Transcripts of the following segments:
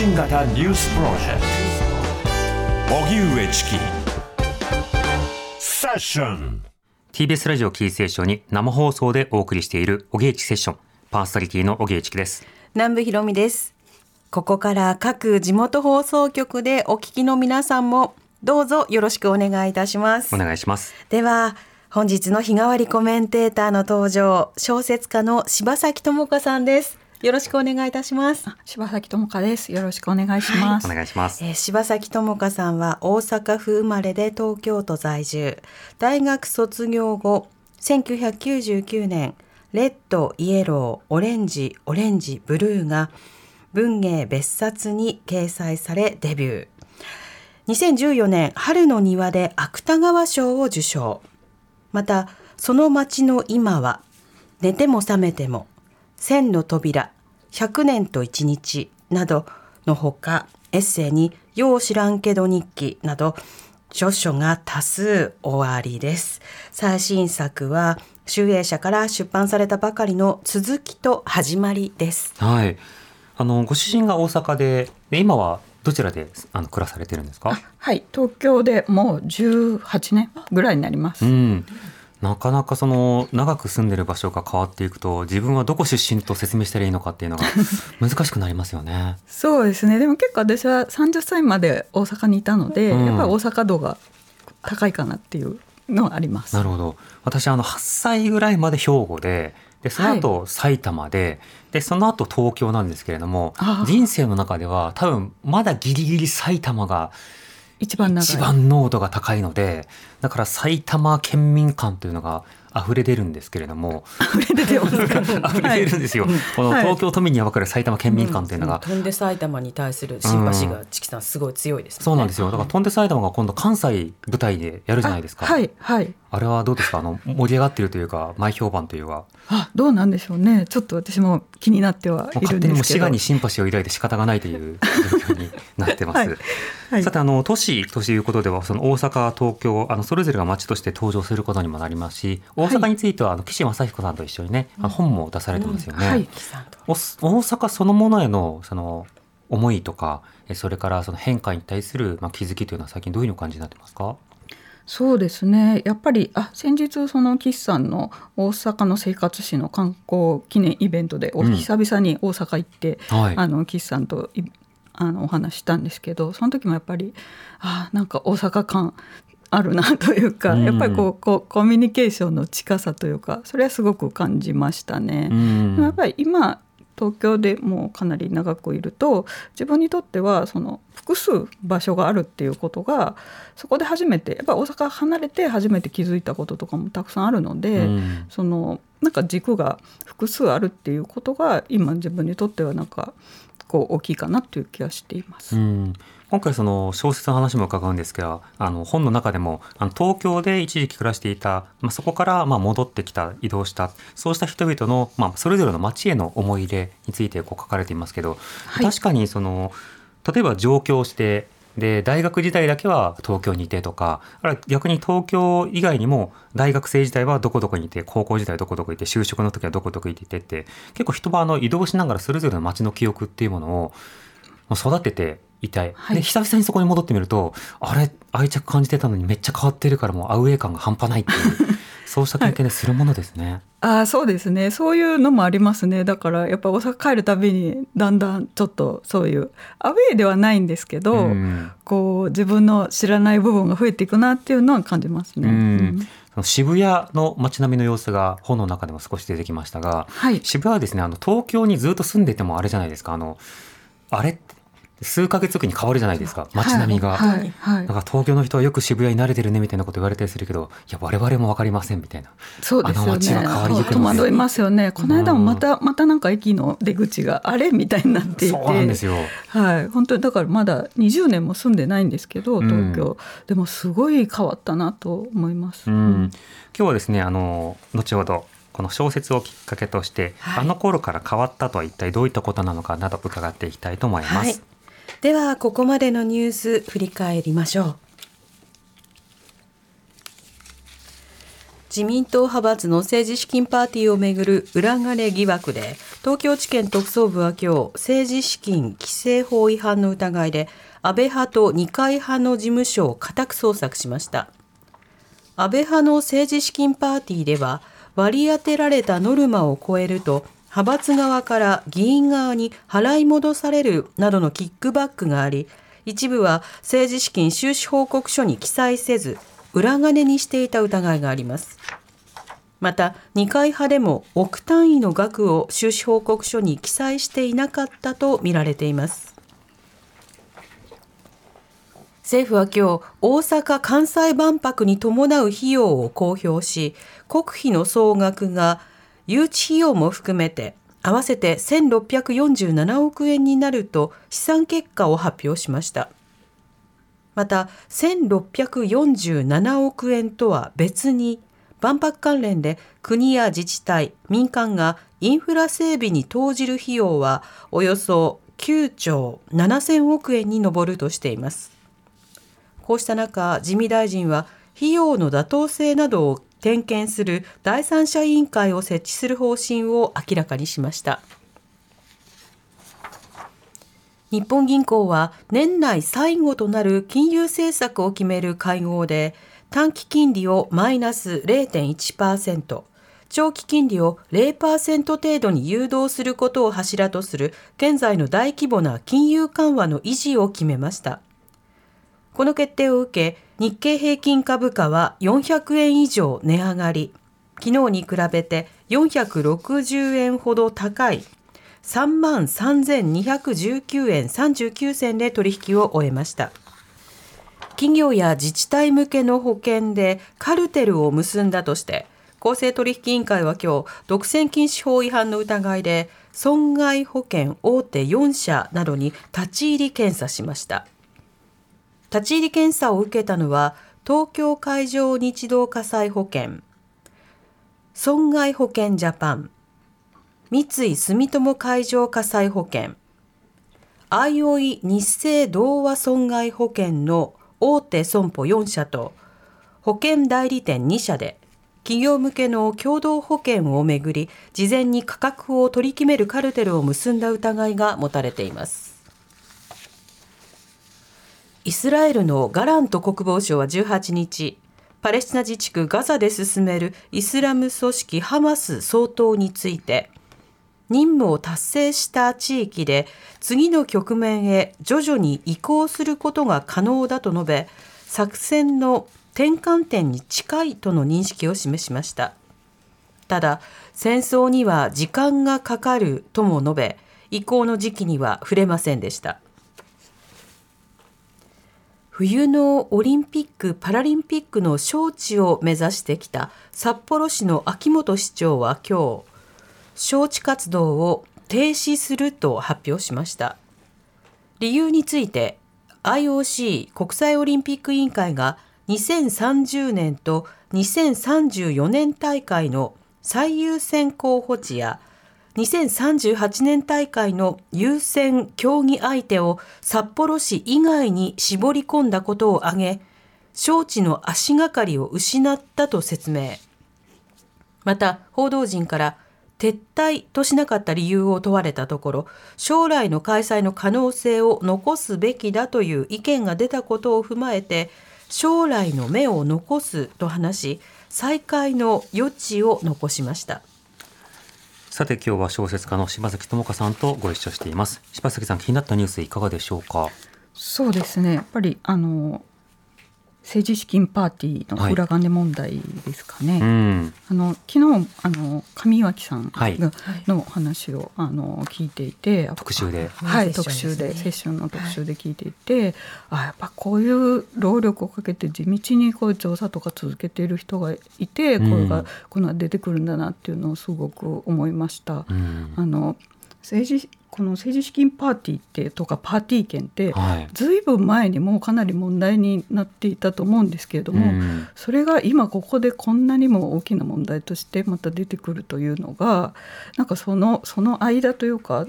信型ニュースプロジェクト。荻上チキ。セッション。TBS ラジオキーステーションに生放送でお送りしているおげいちセッション。パーソナリティのおげいちきです。南部ひろみです。ここから各地元放送局でお聞きの皆さんもどうぞよろしくお願いいたします。お願いします。では本日の日替わりコメンテーターの登場小説家の柴崎智香さんですよろしくお願いいたします。柴崎智香です。よろしくお願いします。お願いします。えー柴崎智香さんは大阪府生まれで東京都在住。大学卒業後1999年レッドイエローオレンジオレンジブルーが文芸別冊に掲載されデビュー。2014年春の庭で芥川賞を受賞。またその街の今は寝ても覚めても千の扉100年と一日などのほかエッセイによう知らんけど日記など著書が多数おありです。最新作は集英社から出版されたばかりの続きと始まりです。はい。あのご主人が大阪でで今はどちらであの暮らされてるんですか？はい、東京でもう18年ぐらいになります。うんなかなかその長く住んでる場所が変わっていくと自分はどこ出身と説明したらいいのかっていうのが 難しくなりますよね。そうですね。でも結構私は30歳まで大阪にいたので、うんやっぱり大阪度が高いかなっていうのはあります。なるほど私あの8歳ぐらいまで兵庫ででその後埼玉で、でその後東京なんですけれども人生の中では多分まだギリギリ埼玉が。一番濃度が高いのでだから埼玉県民感というのが溢れ出るんですけれども。溢れ出てますか？溢れ出るんですよ、このはい。東京都民には分かる埼玉県民感というのが、飛ん。で埼玉に対するシンパシーがチキさん。すごい強いですそうなん。ですよだから飛ん。で埼玉が今度関西舞台でやるじゃないですか、はいはい。あれはどうですか？あの盛り上がってるというか前評判というか。あ、どうなんでしょうね。ちょっと私も気になってはもういるんですけど。賀にシンパシーを抱いて仕方がないという状況になってます。はい。はい。さてあの都市ということではその大阪東京あのそれぞれが街として登場することにもなりますし大阪についてはあの岸正彦さんと一緒にね、あの本も出されてますよね。はいチキさん大阪そのものへのその思いとかえそれからその変化に対するまあ気づきというのは最近どういうのを感じになってますか？そうですね。やっぱりあ先日その岸さんの大阪の生活史の観光記念イベントでおうん。久々に大阪行って、はい。あの岸さんといあのお話ししたんですけどその時もやっぱりあなんか大阪感あるなというか、うん。やっぱりこうこうコミュニケーションの近さというかそれはすごく感じましたね。うん。やっぱり今東京でもうかなり長くいると自分にとってはその複数場所があるっていうことがそこで初めてやっぱり大阪離れて初めて気づいたこととかもたくさんあるので、うんそのなんか軸が複数あるっていうことが今自分にとってはなんかこう大きいかなっていう気がしています。うん今回その小説の話も伺うんですけどあの本の中でもあの東京で一時期暮らしていた、まあ、そこからまあ戻ってきた移動したそうした人々の、まあ、それぞれの街への思い入れについてこう書かれていますけど、はい。確かにその例えば上京してで大学時代だけは東京にいてとかあるいは逆に東京以外にも大学生時代はどこどこにいて高校時代はどこどこにいて就職の時はどこどこにいてって結構人はあの移動しながらそれぞれの街の記憶っていうものを育てていたい、はい。で久々にそこに戻ってみるとあれ愛着感じてたのにめっちゃ変わってるからもうアウェー感が半端ないっていう そうした経験でするものですね。ああそうですね。そういうのもありますね。だからやっぱ大阪帰るたびにだんだんちょっとそういうアウェーではないんですけど、うん。こう自分の知らない部分が増えていくなっていうのは感じますね。うん。うん。その渋谷の街並みの様子が本の中でも少し出てきましたが、はい。渋谷はですねあの東京にずっと住んでてもあれじゃないですか。あのあれ数ヶ月後に変わるじゃないですか。街並みが。はい。はい。はいなんか東京の人はよく渋谷に慣れてるねみたいなこと言われたりするけどいや我々も分かりませんみたいな。そうですよね。あの街は変わりゆく戸惑いますよね。この間もまたまたなんか駅の出口があれみたいになっていて、そうなんですよ。はい、本当にだからまだ20年も住んでないんですけど、東京、うんでもすごい変わったなと思います。うん、今日はですねあの後ほどこの小説をきっかけとして、はい。あの頃から変わったとは一体どういったことなのかなど伺っていきたいと思います。はいではここまでのニュース振り返りましょう。自民党派閥の政治資金パーティーをめぐる裏金疑惑で東京地検特捜部は今日政治資金規正法違反の疑いで安倍派と二階派の事務所を家宅捜索しました。安倍派の政治資金パーティーでは割り当てられたノルマを超えると派閥側から議員側に払い戻されるなどのキックバックがあり一部は政治資金収支報告書に記載せず裏金にしていた疑いがあります。また二階派でも億単位の額を収支報告書に記載していなかったとみられています。政府は今日大阪・関西万博に伴う費用を公表し国費の総額が誘致費用も含めて合わせて1647億円になると試算結果を発表しました。また1647億円とは別に万博関連で国や自治体民間がインフラ整備に投じる費用はおよそ9兆7000億円に上るとしています。こうした中自見大臣は費用の妥当性などを点検する第三者委員会を設置する方針を明らかにしました。日本銀行は年内最後となる金融政策を決める会合で短期金利をマイナス0.1%長期金利を0%程度に誘導することを柱とする現在の大規模な金融緩和の維持を決めました。この決定を受け日経平均株価は400円以上値上がり。昨日に比べて460円ほど高い。3万3219円39銭で取引を終えました。企業や自治体向けの保険でカルテルを結んだとして公正取引委員会は今日独占禁止法違反の疑いで損害保険大手4社などに立ち入り検査しました。立ち入り検査を受けたのは東京海上日動火災保険損害保険ジャパン三井住友海上火災保険あいおい日清同和損害保険の大手損保4社と保険代理店2社で企業向けの共同保険をめぐり事前に価格を取り決めるカルテルを結んだ疑いが持たれています。イスラエルのガラント国防相は18日パレスチナ自治区ガザで進めるイスラム組織ハマス総統について任務を達成した地域で次の局面へ徐々に移行することが可能だと述べ作戦の転換点に近いとの認識を示しました。ただ戦争には時間がかかるとも述べ移行の時期には触れませんでした。冬のオリンピック・パラリンピックの招致を目指してきた札幌市の秋元市長は今日招致活動を停止すると発表しました。理由について IOC 国際オリンピック委員会が2030年と2034年大会の最優先候補地や2038年大会の優先競技相手を札幌市以外に絞り込んだことを挙げ招致の足がかりを失ったと説明。また報道陣から撤退としなかった理由を問われたところ将来の開催の可能性を残すべきだという意見が出たことを踏まえて将来の目を残すと話し再開の余地を残しました。さて今日は小説家の柴崎智香さんとご一緒しています。柴崎さん気になったニュースいかがでしょうか？そうですね。やっぱりあの政治資金パーティーの裏金問題ですかね。はい、あの昨日あの上脇さんが、の話をあの聞いていて、特集で、はい、特集でセッションの特集で聞いていて、はい、あやっぱこういう労力をかけて地道にこう調査とか続けている人がいて、これがこの出てくるんだなっていうのをすごく思いました。うん、あの政治この政治資金パーティーってとかパーティー券ってずい。ぶん前にもうかなり問題になっていたと思うんですけれども、うん、それが今ここでこんなにも大きな問題としてまた出てくるというのがなんかそのその間というか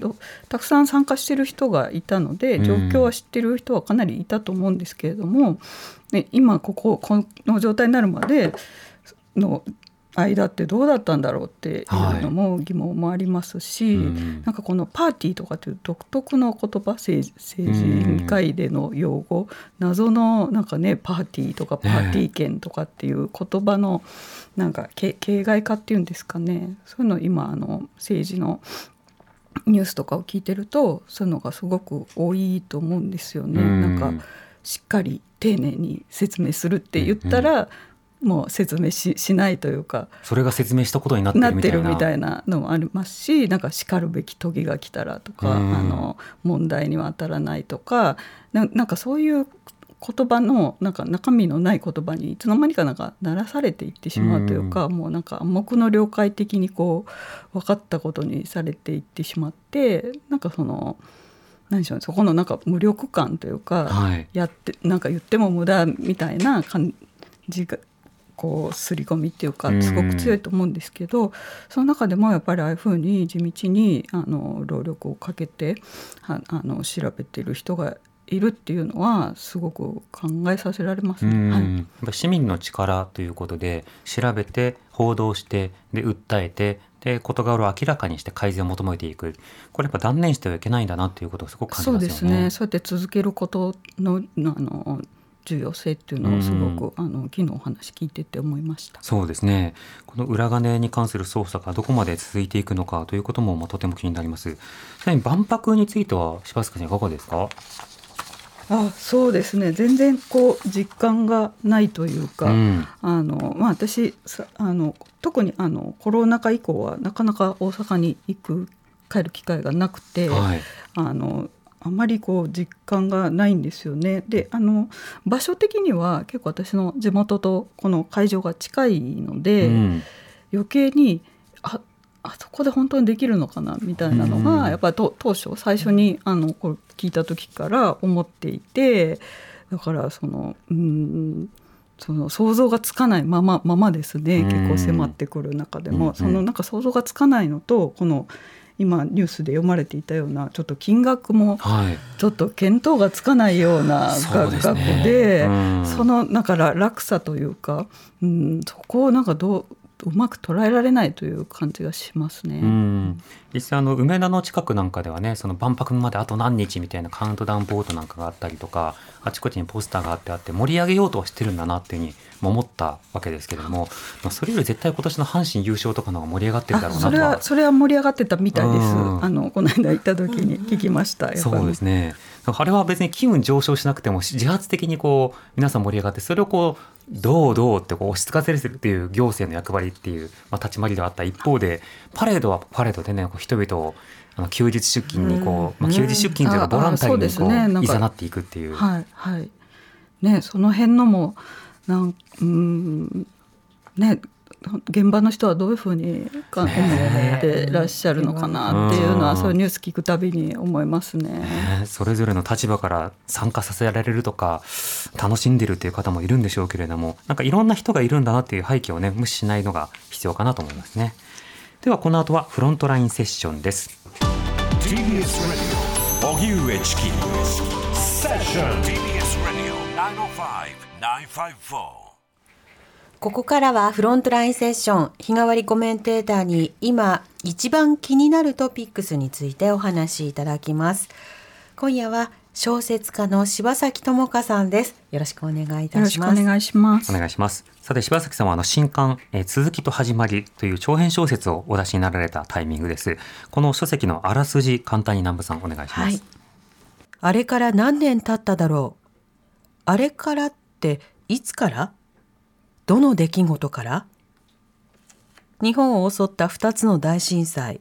たくさん参加してる人がいたので状況は知ってる人はかなりいたと思うんですけれども、ね、今こここの状態になるまでの間ってどうだったんだろうっていうのも疑問もありますし、はい。うん。なんかこのパーティーとかっていう独特の言葉政治政治委員会での用語、謎のなんかねパーティーとかパーティー券とかっていう言葉のなんかけ形骸化っていうんですかね。そういうの今あの政治のニュースとかを聞いてるとそういうのがすごく多いと思うんですよね。うん。なんかしっかり丁寧に説明するって言ったら、もう説明ししないというかそれが説明したことになってるみたいな。てるみたいなのもありますしなんかしかるべき時が来たらとか、うん。あの問題には当たらないとかななんかそういう言葉のなんか中身のない言葉にいつの間にかなんか鳴らされていってしまうというか、もうなんか暗黙の了解的にこう分かったことにされていってしまってなんかその何でしょうねそこのなんか無力感というか、はい。やってなんか言っても無駄みたいな感じがこう刷り込みっていうかうん。すごく強いと思うんですけど、その中でもやっぱりああいうふうに地道にあの労力をかけてはあの調べてる人がいるっていうのはすごく考えさせられますね。うん。はい。やっぱ市民の力ということで調べて報道してで訴えてで事柄を明らかにして改善を求めていく。これやっぱ断念してはいけないんだなっていうことをすごく感じそうますよね。ですね。そうやって続けることのあの重要性っていうのをすごく、あの昨日お話聞いてて思いました。そうですね。この裏金に関する捜査がどこまで続いていくのかということもまあとても気になります。ちなみに万博については柴塚さんいかがですか？あそうですね。全然こう実感がないというか、うん。あのまあ、私さあの特にあのコロナ禍以降はなかなか大阪に行く帰る機会がなくて、はい。あのあまりこう実感がないんですよね。であの場所的には結構私の地元とこの会場が近いので、うん。余計にああそこで本当にできるのかなみたいなのが、うん。やっぱりと当初最初にあのこれ聞いた時から思っていてだからそのうんその想像がつかないままままですね。うん。結構迫ってくる中でも、うん。そのなんか想像がつかないのとこの今ニュースで読まれていたようなちょっと金額もはい。ちょっと見当がつかないようなそうです額ねでうん。そのだから落差というか、うん、そこをなんかどううまく捉えられないという感じがしますね。うん実際あの梅田の近くなんかではねその万博まであと何日みたいなカウントダウンボードなんかがあったりとかあちこちにポスターがあってあって盛り上げようとはしてるんだなっていうふうにも思ったわけですけれども、まあ、それより絶対今年の阪神優勝とかの方が盛り上がってるだろうなとはあそれはそれは盛り上がってたみたいです。うんあのこの間行った時に聞きました。そうですねあれは別に気分上昇しなくても自発的にこう皆さん盛り上がってそれをこうどうどうってこう押し付かせるっていう行政の役割っていう、まあ、立ち回りではあった一方でパレードはパレードでねこう人々をあの休日出勤にこう、まあ、休日出勤というかうんボランタリーにこういざなっていくっていう。はいはい。ねその辺のもなんうんね現場の人はどういうふうにか思ってらっしゃるのかなっていうのは、うんそういうニュース聞くたびに思いますね。ねそれぞれの立場から参加させられるとか楽しんでるっていう方もいるんでしょうけれどもなんかいろんな人がいるんだなっていう背景をね無視しないのが必要かなと思いますね。ではこの後はフロントラインセッションです。TBS Radio. 荻上チキセッション TBS Radio 905-954ここからはフロントラインセッション日替わりコメンテーターに今一番気になるトピックスについてお話しいただきます。今夜は小説家の柴崎智香さんです。よろしくお願いいよたします。ろしくお願いします。お願いします。さて柴崎さんはあの新刊、えー続きと始まりという長編小説をお出しになられたタイミングです。この書籍のあらすじ簡単に南部さんお願いします、はい。あれから何年経っただろう。あれからっていつから？どの出来事から？日本を襲った2つの大震災。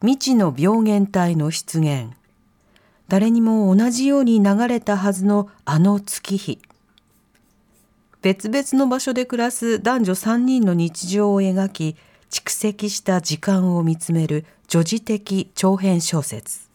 未知の病原体の出現。誰にも同じように流れたはずのあの月日。別々の場所で暮らす男女3人の日常を描き蓄積した時間を見つめる女児的長編小説。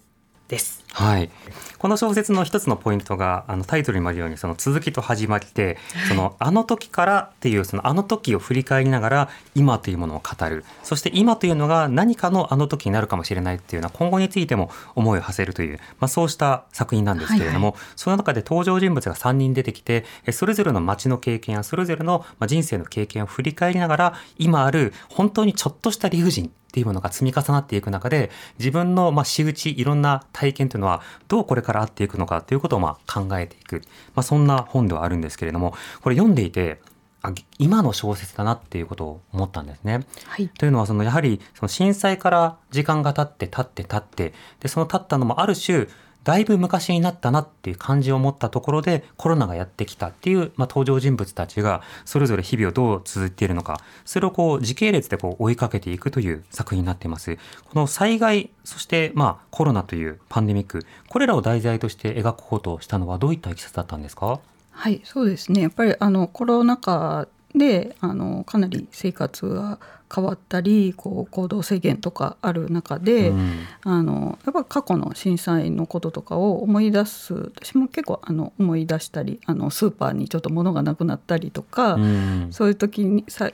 です。はい、この小説の一つのポイントがあのタイトルにもあるようにその続きと始まりで そのあの時からっていうそのあの時を振り返りながら今というものを語る。そして今というのが何かのあの時になるかもしれないっていうような今後についても思いを馳せるという、まあ、そうした作品なんですけれども、その中で登場人物が3人出てきてえそれぞれの街の経験やそれぞれのまあ人生の経験を振り返りながら今ある本当にちょっとした理不尽っていうものが積み重なっていく中で自分のまあ仕打ちいろんな体験というのはどうこれからあっていくのかということをまあ考えていく、まあ、そんな本ではあるんですけれどもこれ読んでいてあ今の小説だなっていうことを思ったんですね。はいというのはそのやはりその震災から時間が経って経って経ってでその経ったのもある種だいぶ昔になったなっていう感じを持ったところでコロナがやってきたっていう、まあ、登場人物たちがそれぞれ日々をどう続いているのかそれをこう時系列でこう追いかけていくという作品になっています。この災害そしてまあコロナというパンデミックこれらを題材として描くことしたのはどういったいきさつだったんですか？はい、そうですね。やっぱりあのコロナ禍であのかなり生活が変わったり、こう行動制限とかある中で、うんあのやっぱ過去の震災のこととかを思い出す。私も結構あの思い出したり、あのスーパーにちょっと物がなくなったりとか、うんそういう時にさ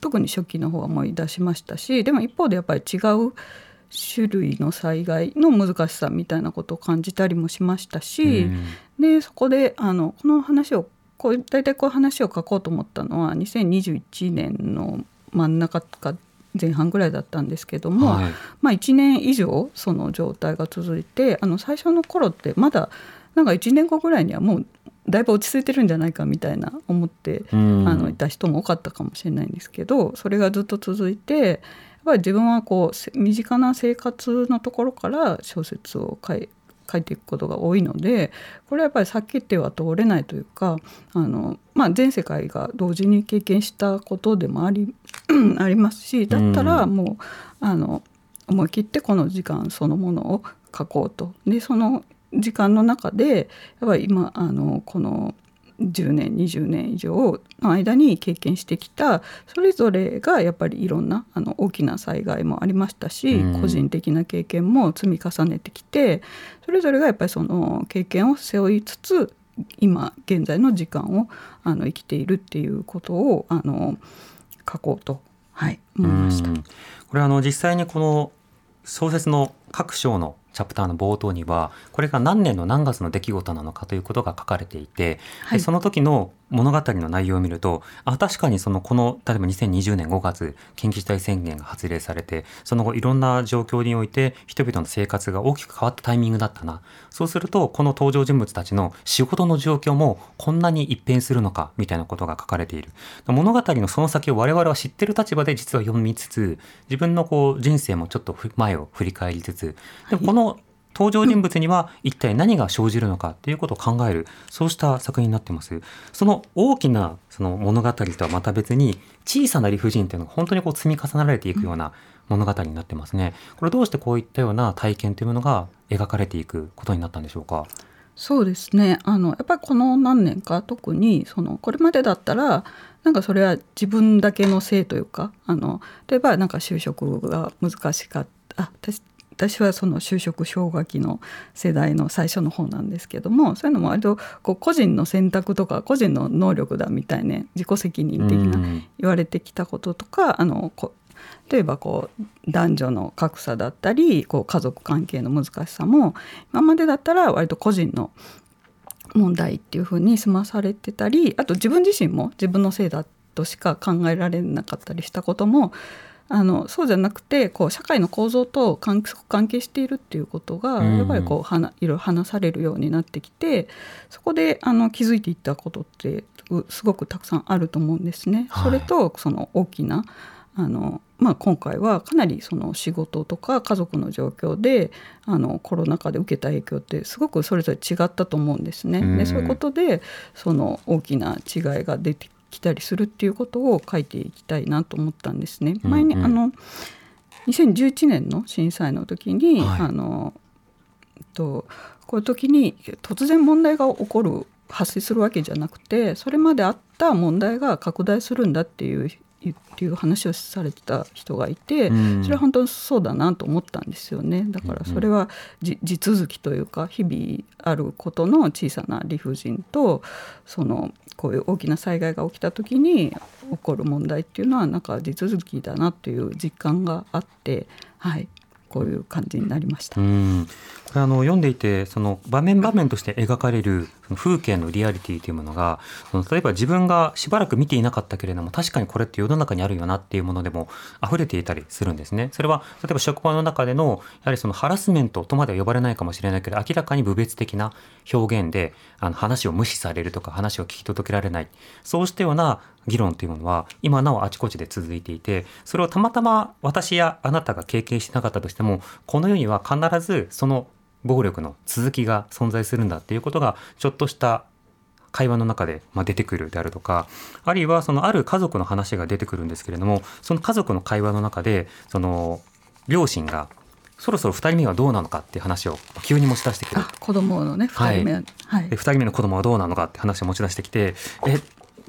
特に初期の方は思い出しましたしでも一方でやっぱり違う種類の災害の難しさみたいなことを感じたりもしましたし、うんでそこであのこの話をこう大体こう話を書こうと思ったのは2021年の真ん中か前半ぐらいだったんですけども、はい。まあ、1年以上その状態が続いてあの最初の頃ってまだなんか1年後ぐらいにはもうだいぶ落ち着いてるんじゃないかみたいな思ってうん。あのいた人も多かったかもしれないんですけどそれがずっと続いてやっぱり自分はこうせ身近な生活のところから小説を書い書いていくことが多いのでこれはやっぱり避けては通れないというかあの、まあ、全世界が同時に経験したことでもあり ありますしだったらもう、あの思い切ってこの時間そのものを書こうと。でその時間の中でやっぱり今あのこの10年20年以上の間に経験してきたそれぞれがやっぱりいろんなあの大きな災害もありましたし、うん個人的な経験も積み重ねてきてそれぞれがやっぱりその経験を背負いつつ今現在の時間をあの生きているっていうことをあの書こうと、はい、思いました。うんこれあの実際にこの小説の各章のチャプターの冒頭にはこれが何年の何月の出来事なのかということが書かれていて、はい。でその時の物語の内容を見るとあ確かにそのこの例えば2020年5月緊急事態宣言が発令されてその後いろんな状況において人々の生活が大きく変わったタイミングだったな。そうするとこの登場人物たちの仕事の状況もこんなに一変するのかみたいなことが書かれている。物語のその先を我々は知ってる立場で実は読みつつ自分のこう人生もちょっとふ前を振り返りつつでもこの登場人物には一体何が生じるのかということを考えるそうした作品になってます。その大きなその物語とはまた別に小さな理不尽というのが本当にこう積み重ねられていくような物語になってますね。これどうしてこういったような体験というものが描かれていくことになったんでしょうか？そうですね。あのやっぱりこの何年か特にそのこれまでだったらなんかそれは自分だけのせいというかあの例えばなんか就職が難しかったあ私私はその就職氷河期の世代の最初の方なんですけどもそういうのも割とこう個人の選択とか個人の能力だみたいね自己責任的なうん。言われてきたこととかあのこ例えばこう男女の格差だったりこう家族関係の難しさも今までだったら割と個人の問題っていうふうに済まされてたりあと自分自身も自分のせいだとしか考えられなかったりしたこともあのそうじゃなくてこう社会の構造と関関係しているっていうことがうんやっぱりこうはないろいろ話されるようになってきてそこであの気づいていったことってうすごくたくさんあると思うんですね。はいそれとその大きなあのまあ、今回はかなりその仕事とか家族の状況であのコロナ禍で受けた影響ってすごくそれぞれ違ったと思うんですね。うんでそういうことでその大きな違いが出てきたりするっていうことを書いていきたいなと思ったんですね。うん前にあの2011年の震災の時に、はい。あのとこういう時に突然問題が起こる発生するわけじゃなくてそれまであった問題が拡大するんだっていうっていう話をされてた人がいて、うん。それは本当にそうだなと思ったんですよね。だからそれはじ地続きというか日々あることの小さな理不尽とそのこういう大きな災害が起きた時に起こる問題っていうのはなんか地続きだなという実感があってはいこういう感じになりました。うん、これあの読んでいてその場面場面として描かれる風景のリアリティというものが例えば自分がしばらく見ていなかったけれども確かにこれって世の中にあるよなっていうものでも溢れていたりするんですね。それは例えば職場の中でのやはりそのハラスメントとまでは呼ばれないかもしれないけど明らかに侮蔑的な表現であの話を無視されるとか話を聞き届けられないそうしたような議論というものは今なおあちこちで続いていてそれをたまたま私やあなたが経験してなかったとしてもこの世には必ずその暴力の続きが存在するんだっていうことがちょっとした会話の中でまあ出てくるであるとかあるいはそのある家族の話が出てくるんですけれどもその家族の会話の中でその両親がそろそろ2人目はどうなのかっていう話を急に持ち出してくるあ子供のね2人目、はい。で2人目の子供はどうなのかって話を持ち出してきてえ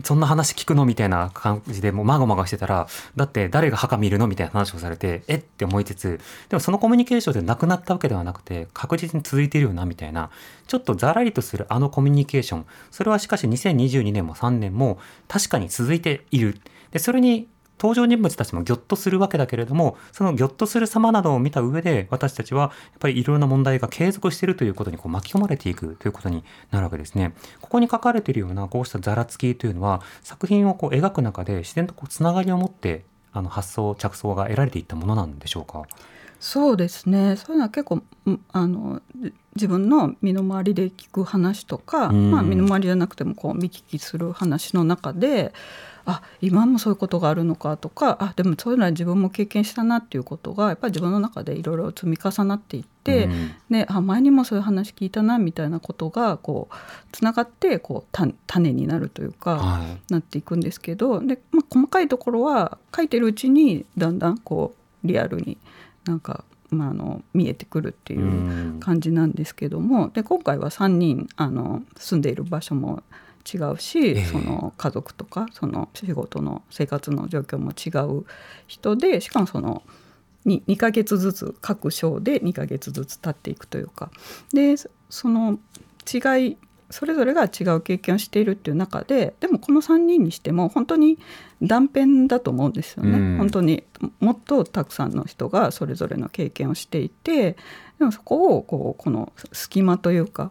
そんな話聞くの？みたいな感じでもうまごまごしてたらだって誰が墓見るの？みたいな話をされてえ？って思いつつでもそのコミュニケーションでなくなったわけではなくて確実に続いてるよな？みたいなちょっとざらりとするあのコミュニケーション。それはしかし2022年も3年も確かに続いている。でそれに登場人物たちもぎょっとするわけだけれどもそのぎょっとする様などを見た上で私たちはやっぱりいろいろな問題が継続しているということにこう巻き込まれていくということになるわけですね。ここに書かれているようなこうしたざらつきというのは作品をこう描く中で自然とこうつながりを持ってあの発想着想が得られていったものなんでしょうか？そうですね。そういうのは結構うんあのじ自分の身の回りで聞く話とか、うん。まあ、身の回りじゃなくてもこう見聞きする話の中であ今もそういうことがあるのかとかあでもそういうのは自分も経験したなっていうことがやっぱり自分の中でいろいろ積み重なっていって、うん。ね、あ前にもそういう話聞いたなみたいなことがこうつながってこうた種になるというか。はい。なっていくんですけどで、まあ、細かいところは書いてるうちにだんだんこうリアルになんか、まあ、あの見えてくるっていううん。感じなんですけどもで今回は3人あの住んでいる場所も違うし、ええ。その家族とかその仕事の生活の状況も違う人でしかもその 2, 2ヶ月ずつ各章で2ヶ月ずつ経っていくというか。でそその違いそれぞれが違う経験をしているっていう中ででもこの3人にしても本当に断片だと思うんですよね、うん。本当にもっとたくさんの人がそれぞれの経験をしていてでもそこをこうこの隙間というか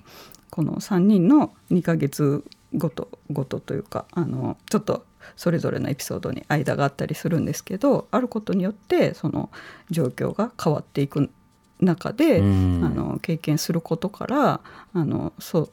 この3人の2ヶ月ごとごとというかあのちょっとそれぞれのエピソードに間があったりするんですけどあることによってその状況が変わっていく中で、うん。あの経験することからあのそう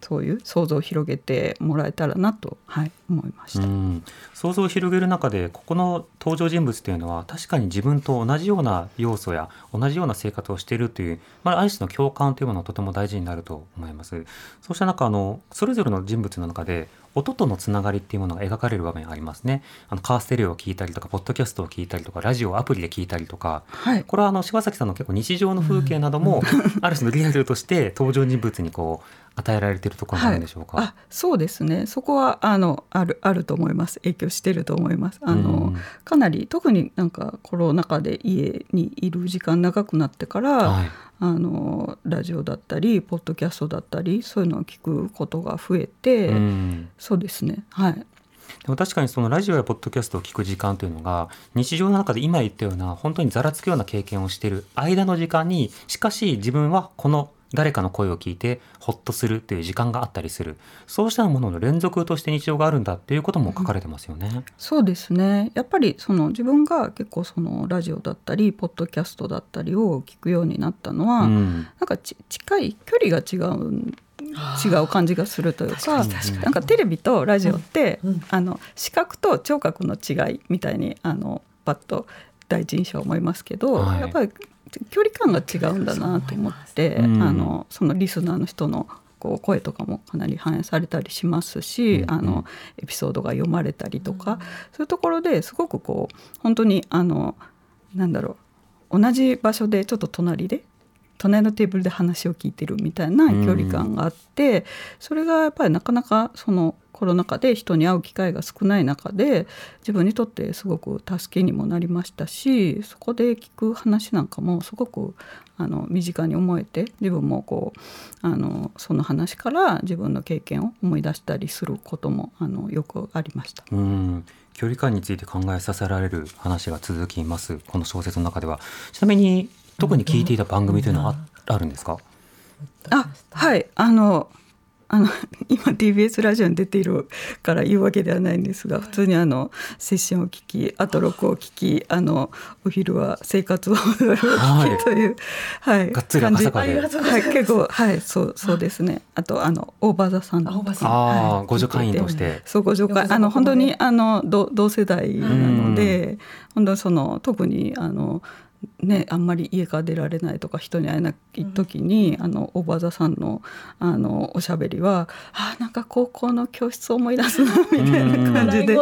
そういう想像を広げてもらえたらなと、はい、思いました。うん、想像を広げる中でここの登場人物というのは確かに自分と同じような要素や同じような生活をしているという、まあ、ある種の共感というものがとても大事になると思いますそうした中あのそれぞれの人物の中で音とのつながりっていうものが描かれる場面がありますね。あのカーステレオを聞いたりとかポッドキャストを聞いたりとかラジオをアプリで聞いたりとか。はい。これはあの柴崎さんの結構日常の風景なども ある種のリアルとして登場人物にこう与えられているところがあるんでしょうか、あそうですね。そこはあのあるあると思います。影響してると思います。あの、うん。かなり特になんかコロナ禍で家にいる時間長くなってから、はいあのラジオだったりポッドキャストだったりそういうのを聞くことが増えて、うん。そうですね。はい。でも確かにそのラジオやポッドキャストを聞く時間というのが日常の中で今言ったような本当にざらつくような経験をしている間の時間にしかし自分はこの誰かの声を聞いてホッとするという時間があったりする。そうしたものの連続として日常があるんだっていうことも書かれてますよね。そうですね。やっぱりその自分が結構そのラジオだったりポッドキャストだったりを聞くようになったのは、うん。なんかち近い距離が違う違う感じがするというかなんかテレビとラジオって、うんうん。あの視覚と聴覚の違いみたいにあのパッと第一印象は思いますけど、はい。やっぱり距離感が違うんだなと思って、あのそのリスナーの人のこう声とかもかなり反映されたりしますし、うん。あのエピソードが読まれたりとか、そういうところですごくこう本当にあのなんだろう同じ場所でちょっと隣で隣のテーブルで話を聞いてるみたいな距離感があって、それがやっぱりなかなかそのコロナ禍で人に会う機会が少ない中で自分にとってすごく助けにもなりましたしそこで聞く話なんかもすごくあの身近に思えて自分もこうあのその話から自分の経験を思い出したりすることもあのよくありました。うん。距離感について考えさせられる話が続きます。この小説の中では。ちなみに特に聞いていた番組というのはああるんですか？あはい。あのあの 今 TBS ラジオに出ているから言うわけではないんですが普通にあのセッションを聞きあと録を聞きあのお昼は生活を踊るを聞きという、はい。がっつり赤坂でありがとうござはい結構はいそうそうですね。あとあのオーバーザさん。のあああ、はい。ご助会員として。そうご助会。あの本当にあの同同世代なので本当にその特にあのねあんまり家から出られないとか人に会えない時に、あのおばあざさんのあのおしゃべりはあなんか高校の教室を思い出すなみたいな感じで。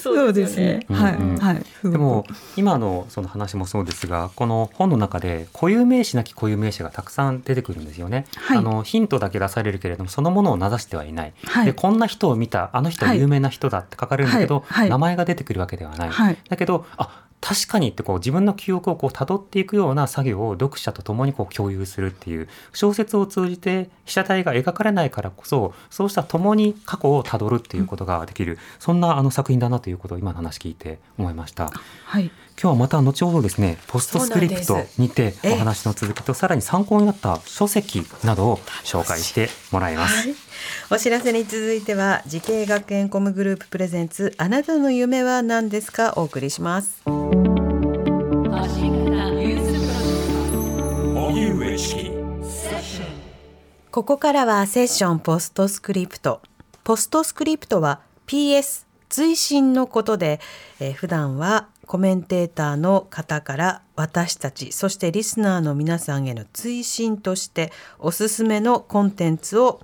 そうですね。はい、うんうん。はい。すごくでも今のその話もそうですがこの本の中で固有名詞なき固有名詞がたくさん出てくるんですよね、はい。あのヒントだけ出されるけれどもそのものを名指してはいない、はい。でこんな人を見たあの人は有名な人だって書かれるんだけど、はい。はい。名前が出てくるわけではない、はい。だけどあ確かにってこう自分の記憶をこう辿っていくような作業を読者と共にこう共有するっていう小説を通じて被写体が描かれないからこそそうした共に過去をたどるっていうことができる、そんなあの作品だなということを今の話聞いて思いました。はい。今日はまた後ほどですねポストスクリプトにてええ。お話の続きとさらに参考になった書籍などを紹介してもらいます。はい。お知らせに続いては滋慶学園 COMグループプレゼンツあなたの夢は何ですか？お送りします。ここからはセッションポストスクリプト。ポストスクリプトは PS 追伸のことで、えー普段はコメンテーターの方から私たちそしてリスナーの皆さんへの追伸としておすすめのコンテンツを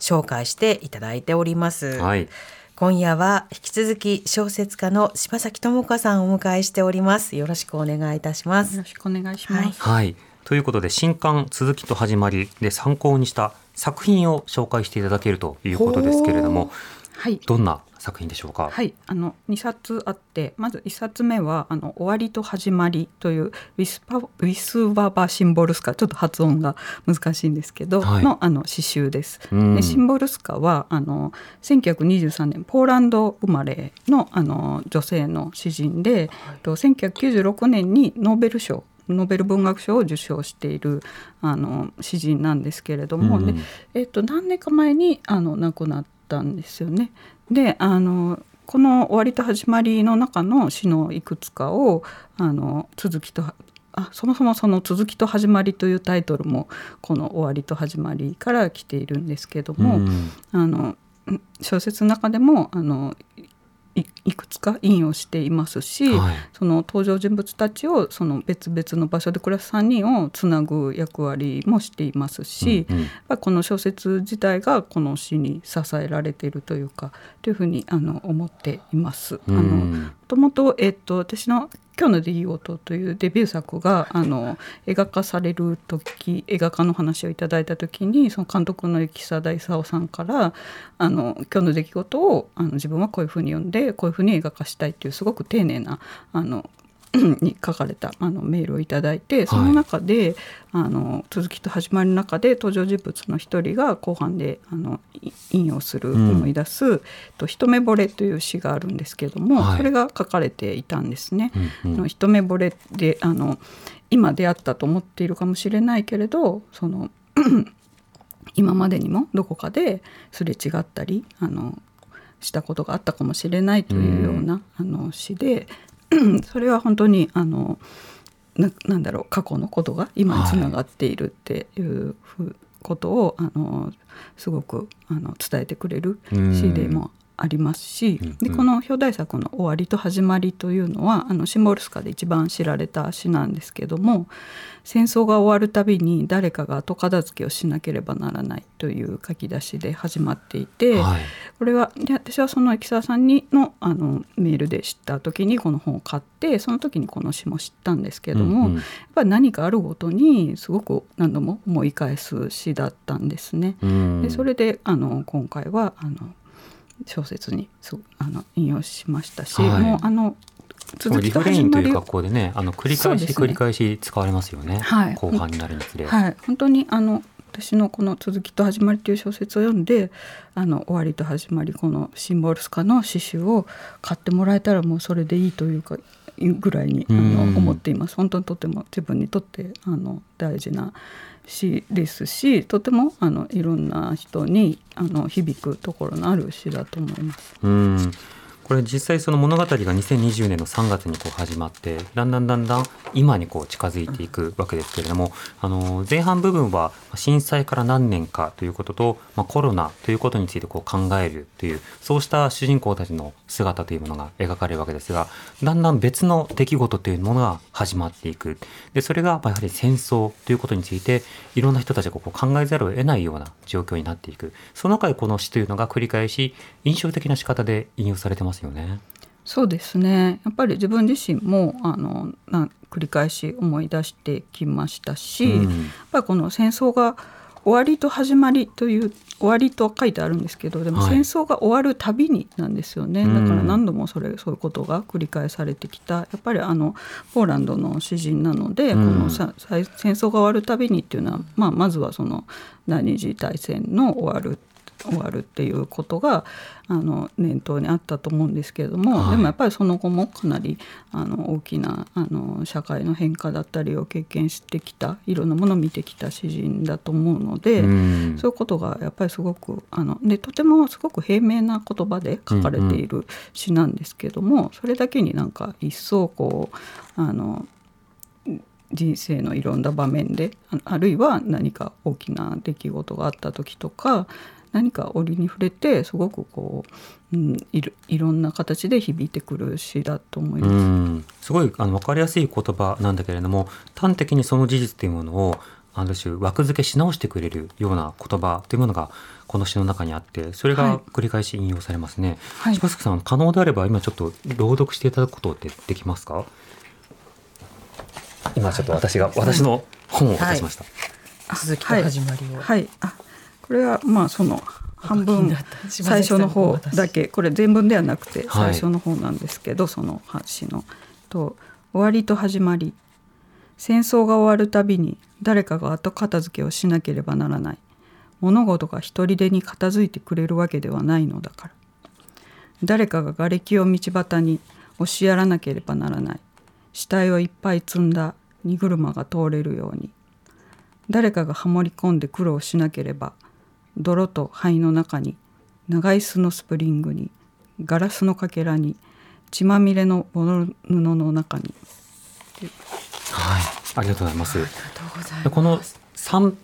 紹介していただいております。はい、今夜は引き続き小説家の柴崎智香さんをお迎えしております。よろしくお願いいたしますよろ。しくお願いします。はい、ということで新刊続きと始まりで参考にした作品を紹介していただけるということですけれどもはい。どんな作品でしょうか？はい、あの2冊あってまず1冊目は「あの終わりと始まり」というウィスパウィスババシンボルスカちょっと発音が難しいんですけど、はいのあの詩集です。うんでシンボルスカはあの1923年ポーランド生まれのあの女性の詩人で、と1996年にノーベル賞ノーベル文学賞を受賞しているあの詩人なんですけれども、うんでえっと、何年か前にあの亡くなったんですよね。であのこの「終わりと始まり」の中の詩のいくつかをあの続きとあそもそもその「続きと始まり」というタイトルもこの「終わりと始まり」から来ているんですけども、うん。あのん小説の中でもあのいいくつか引用していますし、はい。その登場人物たちをその別々の場所で暮らす3人をつなぐ役割もしていますし、うんうん。この小説自体がこの詩に支えられているというかというふうにあの思っています。あのうん。もともと、えっと、私の「今日の出来事」というデビュー作があの映画化される時映画化の話をいただいた時にその監督の雪貞勲さんから「あの今日の出来事をあの自分はこういうふうに読んでこういうふうに映画化したい」っていうすごく丁寧なあの に書かれたあのメールをいただいてその中で、あの続きと始まりの中で登場人物の一人が後半であのい引用する、うん。思い出す「と一目惚れ」という詩があるんですけれども、はい。それが書かれていたんですね。うんうん。一目惚れであの今出会ったと思っているかもしれないけれどその 今までにもどこかですれ違ったりあのしたことがあったかもしれないというような、あの詩で それは本当にあのななんだろう過去のことが今につながっているっていうふうことを、あのすごくあの伝えてくれる詩でもありますし、うんうん。でこの表題作の「終わりと始まり」というのはあのシンボルスカで一番知られた詩なんですけども戦争が終わるたびに誰かが後片付けをしなければならないという書き出しで始まっていて、はい。これはで私はその木澤さんにのあのメールで知った時にこの本を買ってその時にこの詩も知ったんですけども、うんうん。やっぱり何かあるごとにすごく何度も思い返す詩だったんですね。うん。でそれであの今回はあの小説にすあの引用しましたし、はい。もうあの続きとリフレインという格好でねあの繰り返し繰り返し使われますよね、はい。後半になるにつれ、はい、本当にあの私のこの「続きと始まり」という小説を読んで「あの終わりと始まり」このシンボルスカの詩集を買ってもらえたらもうそれでいいというかぐらいにあのうん。思っています。本当にとても自分にとってあの大事な詩ですしとてもあのいろんな人にあの響くところのある詩だと思います。うんこれ実際その物語が2020年の3月にこう始まってだんだんだんだん今にこう近づいていくわけですけれどもあの前半部分は震災から何年かということと、まあ、コロナということについてこう考えるというそうした主人公たちの姿というものが描かれるわけですがだんだん別の出来事というものが始まっていく。でそれがやはり戦争ということについていろんな人たちがこう考えざるを得ないような状況になっていく。その中でこの詩というのが繰り返し印象的な仕方で引用されてますよね。そうですね。やっぱり自分自身もあのな繰り返し思い出してきましたし、うん。やっぱりこの戦争が終わりと始まりという終わりとは書いてあるんですけどでもはい。戦争が終わるたびになんですよね、うん。だから何度もそれそういうことが繰り返されてきた。やっぱりあのポーランドの詩人なので、うん。このささ戦争が終わるたびにっていうのは、まあ、まずはその第二次大戦の終わる終わるっていうことがあの念頭にあったと思うんですけれども、はい。でもやっぱりその後もかなりあの大きなあの社会の変化だったりを経験してきたいろんなものを見てきた詩人だと思うので、うん。そういうことがやっぱりすごくあのでとてもすごく平明な言葉で書かれている詩なんですけども、それだけになんか一層こうあの人生のいろんな場面でああるいは何か大きな出来事があった時とか何か折に触れてすごくこう、うん、いろいろんな形で響いてくる詩だと思います。うん。すごいあの分かりやすい言葉なんだけれども端的にその事実というものをある種枠付けし直してくれるような言葉というものがこの詩の中にあってそれはい。が繰り返し引用されますね。はい。柴崎さん可能であれば今ちょっと朗読していただくことってできますか？今ちょっと私が私の本を渡しました。続きと始まりを、はい、あこれはまあその半分最初の方だけこれ全文ではなくてはい。最初の方なんですけど、その詩の。と終わりと始まり。戦争が終わるたびに誰かが後片付けをしなければならない。物事が一人でに片付いてくれるわけではないのだから。誰かが瓦礫を道端に押しやらなければならない。死体をいっぱい積んだ荷車が通れるように。誰かがはもり込んで苦労しなければ泥と灰の中に長い巣のスプリングにガラスのかけらに血まみれの布の中に。はい、ありがとうございます。この3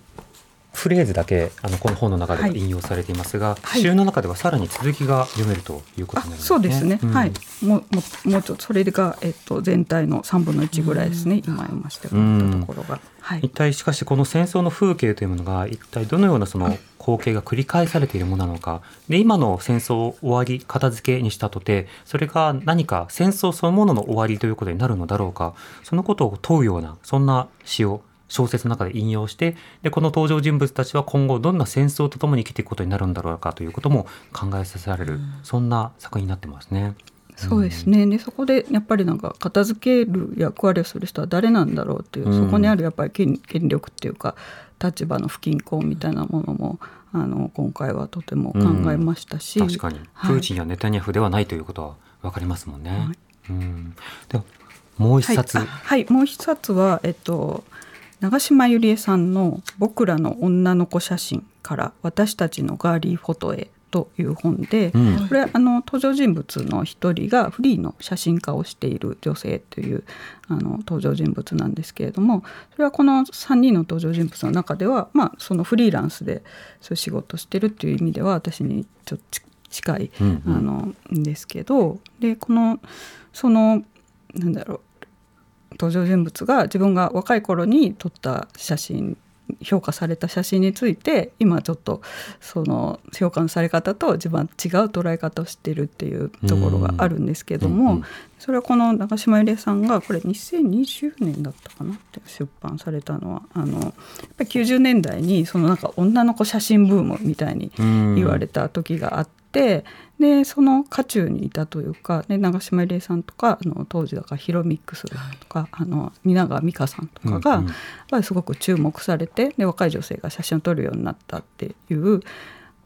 フレーズだけあのこの本の中で引用されていますが、はい。詩の中ではさらに続きが読めるということあになりますね。そうですね、うん。はい。もうもうもうちょっとそれが、えっと、全体の3分の1ぐらいですね、今読ませてもらったところが、はい。一体しかしこの戦争の風景というものが一体どのようなその光景が繰り返されているものなのか。で今の戦争終わり片付けにしたとてそれが何か戦争そのものの終わりということになるのだろうか。そのことを問うようなそんな詩を小説の中で引用してでこの登場人物たちは今後どんな戦争とともに生きていくことになるんだろうかということも考えさせられる、そんな作品になってますね。そうですね。でそこでやっぱりなんか片付ける役割をする人は誰なんだろうっていう、うん。そこにあるやっぱり権権力っていうか立場の不均衡みたいなものもあの今回はとても考えましたし、確かに。はい。プーチンやネタニヤフではないということは分かりますもんね。はい。うん、ではもう一冊、はい。あはい、もう一冊は、えっと、長島ゆりえさんの「僕らの女の子写真から私たちのガーリーフォトへ」という本で、うん。これあの登場人物の一人がフリーの写真家をしている女性というあの登場人物なんですけれどもそれはこの3人の登場人物の中では、まあ、そのフリーランスでそういう仕事をしてるっていう意味では私にちょっと近い、うんうん。あのんですけどでこのそのなんだろう登場人物が自分が若い頃に撮った写真評価された写真について今ちょっとその評価のされ方と自分は違う捉え方をしてるっていうところがあるんですけども、それはこの長島ゆりえさんがこれ2020年だったかなって出版されたのはあのやっぱり90年代にそのなんか女の子写真ブームみたいに言われた時があって、でその渦中にいたというかで長島ゆりえさんとかあの当時だからヒロミックスとかあの蜷川美香さんとかが、うんうん。やっぱりすごく注目されてで若い女性が写真を撮るようになったっていう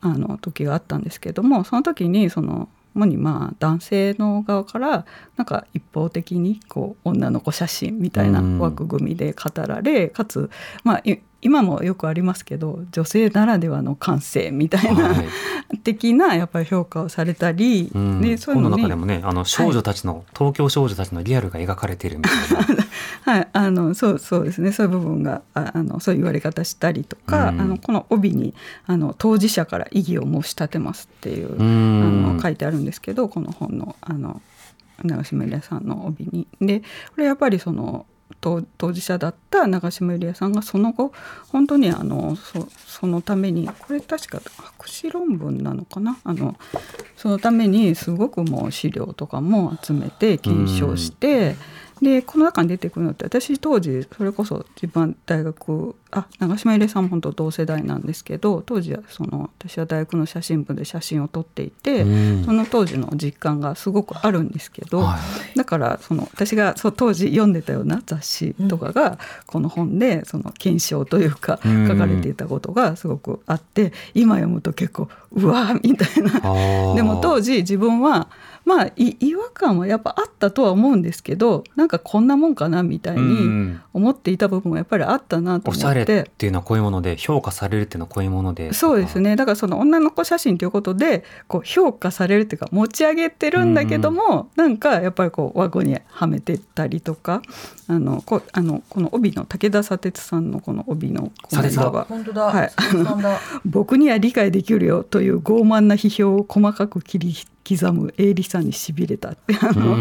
あの時があったんですけどもその時にその主にまあ男性の側からなんか一方的にこう女の子写真みたいな枠組みで語られ、かつまあい今もよくありますけど女性ならではの感性みたいな、はい。的なやっぱり評価をされたり、うん。でそういうのに本の中でもねあの少女たちの、東京少女たちのリアルが描かれているみたいな。はい、あのそうそうですね。そういう部分がああのそういう言われ方したりとか、うん。あのこの帯にあの当事者から異議を申し立てますっていう、うん。あの書いてあるんですけどこの本のあの長島ゆりえさんの帯に。でこれやっぱりその当事者だった長島ゆりえさんがその後本当にあのそそのためにこれ確か博士論文なのかな？あのそのためにすごくもう資料とかも集めて検証して、でこの中に出てくるのって私当時それこそ自分は大学あ長島ゆりえさんも本当同世代なんですけど当時はその私は大学の写真部で写真を撮っていて、うん。その当時の実感がすごくあるんですけど、はい。だからその私がそう当時読んでたような雑誌とかがこの本でその検証というかうん。書かれていたことがすごくあって今読むと結構うわーみたいな。でも当時自分はまあい違和感はやっぱあったとは思うんですけどなんかこんなもんかなみたいうんに思っていた部分もやっぱりあったなと思おしゃれって。っていうのはこういうもので評価されるっていうのはこういうものでそうですね。だからその女の子写真ということでこう評価されるっていうか持ち上げてるんだけども、なんかやっぱりこう輪にはめてったりとかあのこあのこの帯の武田砂鉄さんのこの帯のコメントが本当だ。は。僕には理解できるよという傲慢な批評を細かく切り刻む鋭利さにしびれたってあの、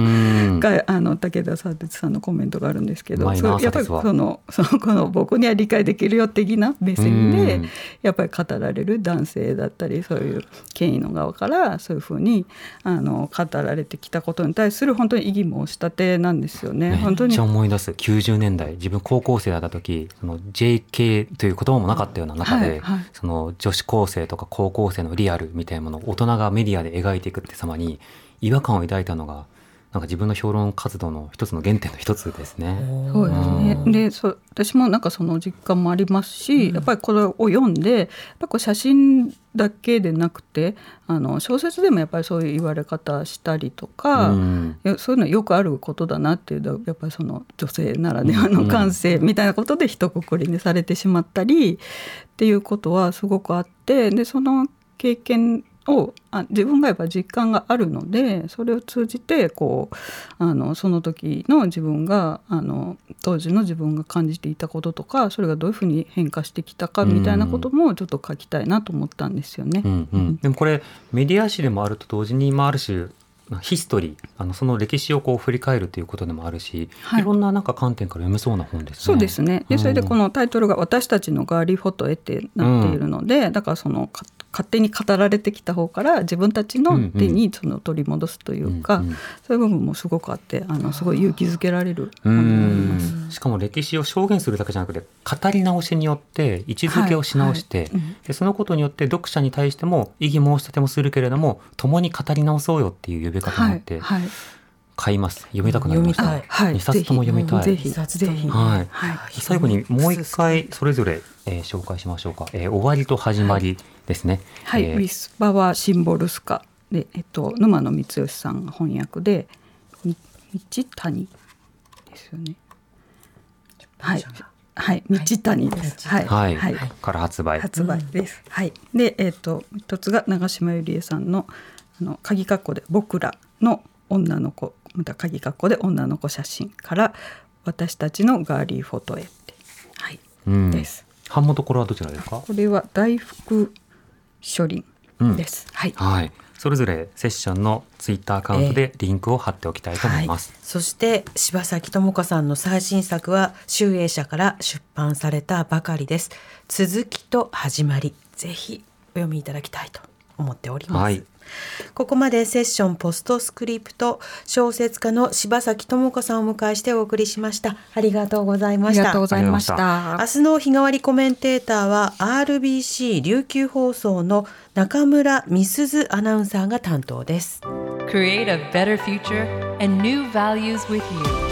あの武田砂鉄さんのコメントがあるんですけどやっぱりその そのこの僕には理解できるよ的な目線でうん。やっぱり語られる男性だったりそういう権威の側からそういうふうにあの語られてきたことに対する本当に異議申し立てなんですよね。本当にめっちゃ思い出す。90年代自分高校生だった時その JK という言葉もなかったような中で、はいはい。その女子高生とか高校生のリアルみたいなものを大人がメディアで描いていくって様に違和感を抱いたのがなんか自分の評論活動の一つの原点の一つですね。そうですね。うんで、そう私もなんかその実感もありますし、やっぱりこれを読んで、やっぱこう写真だけでなくて、あの小説でもやっぱりそういう言われ方したりとか、うんそういうのよくあることだなっていうのはやっぱりその女性ならではの感性みたいなことで一括りにされてしまったりっていうことはすごくあってでその経験をあ自分がやっぱ実感があるのでそれを通じてこうあのその時の自分があの当時の自分が感じていたこととかそれがどういうふうに変化してきたかみたいなこともちょっと書きたいなと思ったんですよね。うんうん、でもこれメディア誌でもあると同時に、まあ、ある種ヒストリーあのその歴史をこう振り返るということでもあるし、はい。い、ろんななんか観点から読めそうな本ですね。そうですね。で、それでこの、のタイトルが私たちのガーリーフォトへってなっているので、だからそのか勝手に語られてきた方から自分たちの手にその取り戻すというか、うんうんそういう部分もすごくあって、あのすごい勇気づけられるしかも歴史を証言するだけじゃなくて語り直しによって位置づけをし直して、はい。はい。うん。でそのことによって読者に対しても異議申し立てもするけれども共に語り直そうよっていう呼び方もあって、はい、買います。読みたくなりました。二冊とも読みたい。ぜひ。二冊とも。ぜひ、はい。はい、最後にもう一回それぞれ、えー紹介しましょうか、えー終わりと始まりですね。はい、えー。ウィスパワーシンボルスカで、えっと、沼野光義さんが翻訳で、み道谷ですよね。はい、はい、道谷です。はい、はい、はい、から発売。発売です。はい。で、えっ、と一つが長島ゆりえさんのあの鍵括弧で僕らの女の子また鍵括弧で女の子写真から私たちのガーリーフォトへってはい、うんです。版元これはどちらですか？これは大福書林うんです。はい。はい。それぞれセッションのツイッターアカウントでリンクを貼っておきたいと思います。そして柴咲智子さんの最新作は集英社から出版されたばかりです続きと始まりぜひお読みいただきたいと思っております、はいここまでセッションポストスクリプト小説家の柴咲智子さんをお迎えしてお送りしましたありがとうございあましたりがとうございましあた明。日の日替わりコメンテーターは RBC 琉球放送の中村美鈴アナウンサーが担当です。Create a better future and new values with you.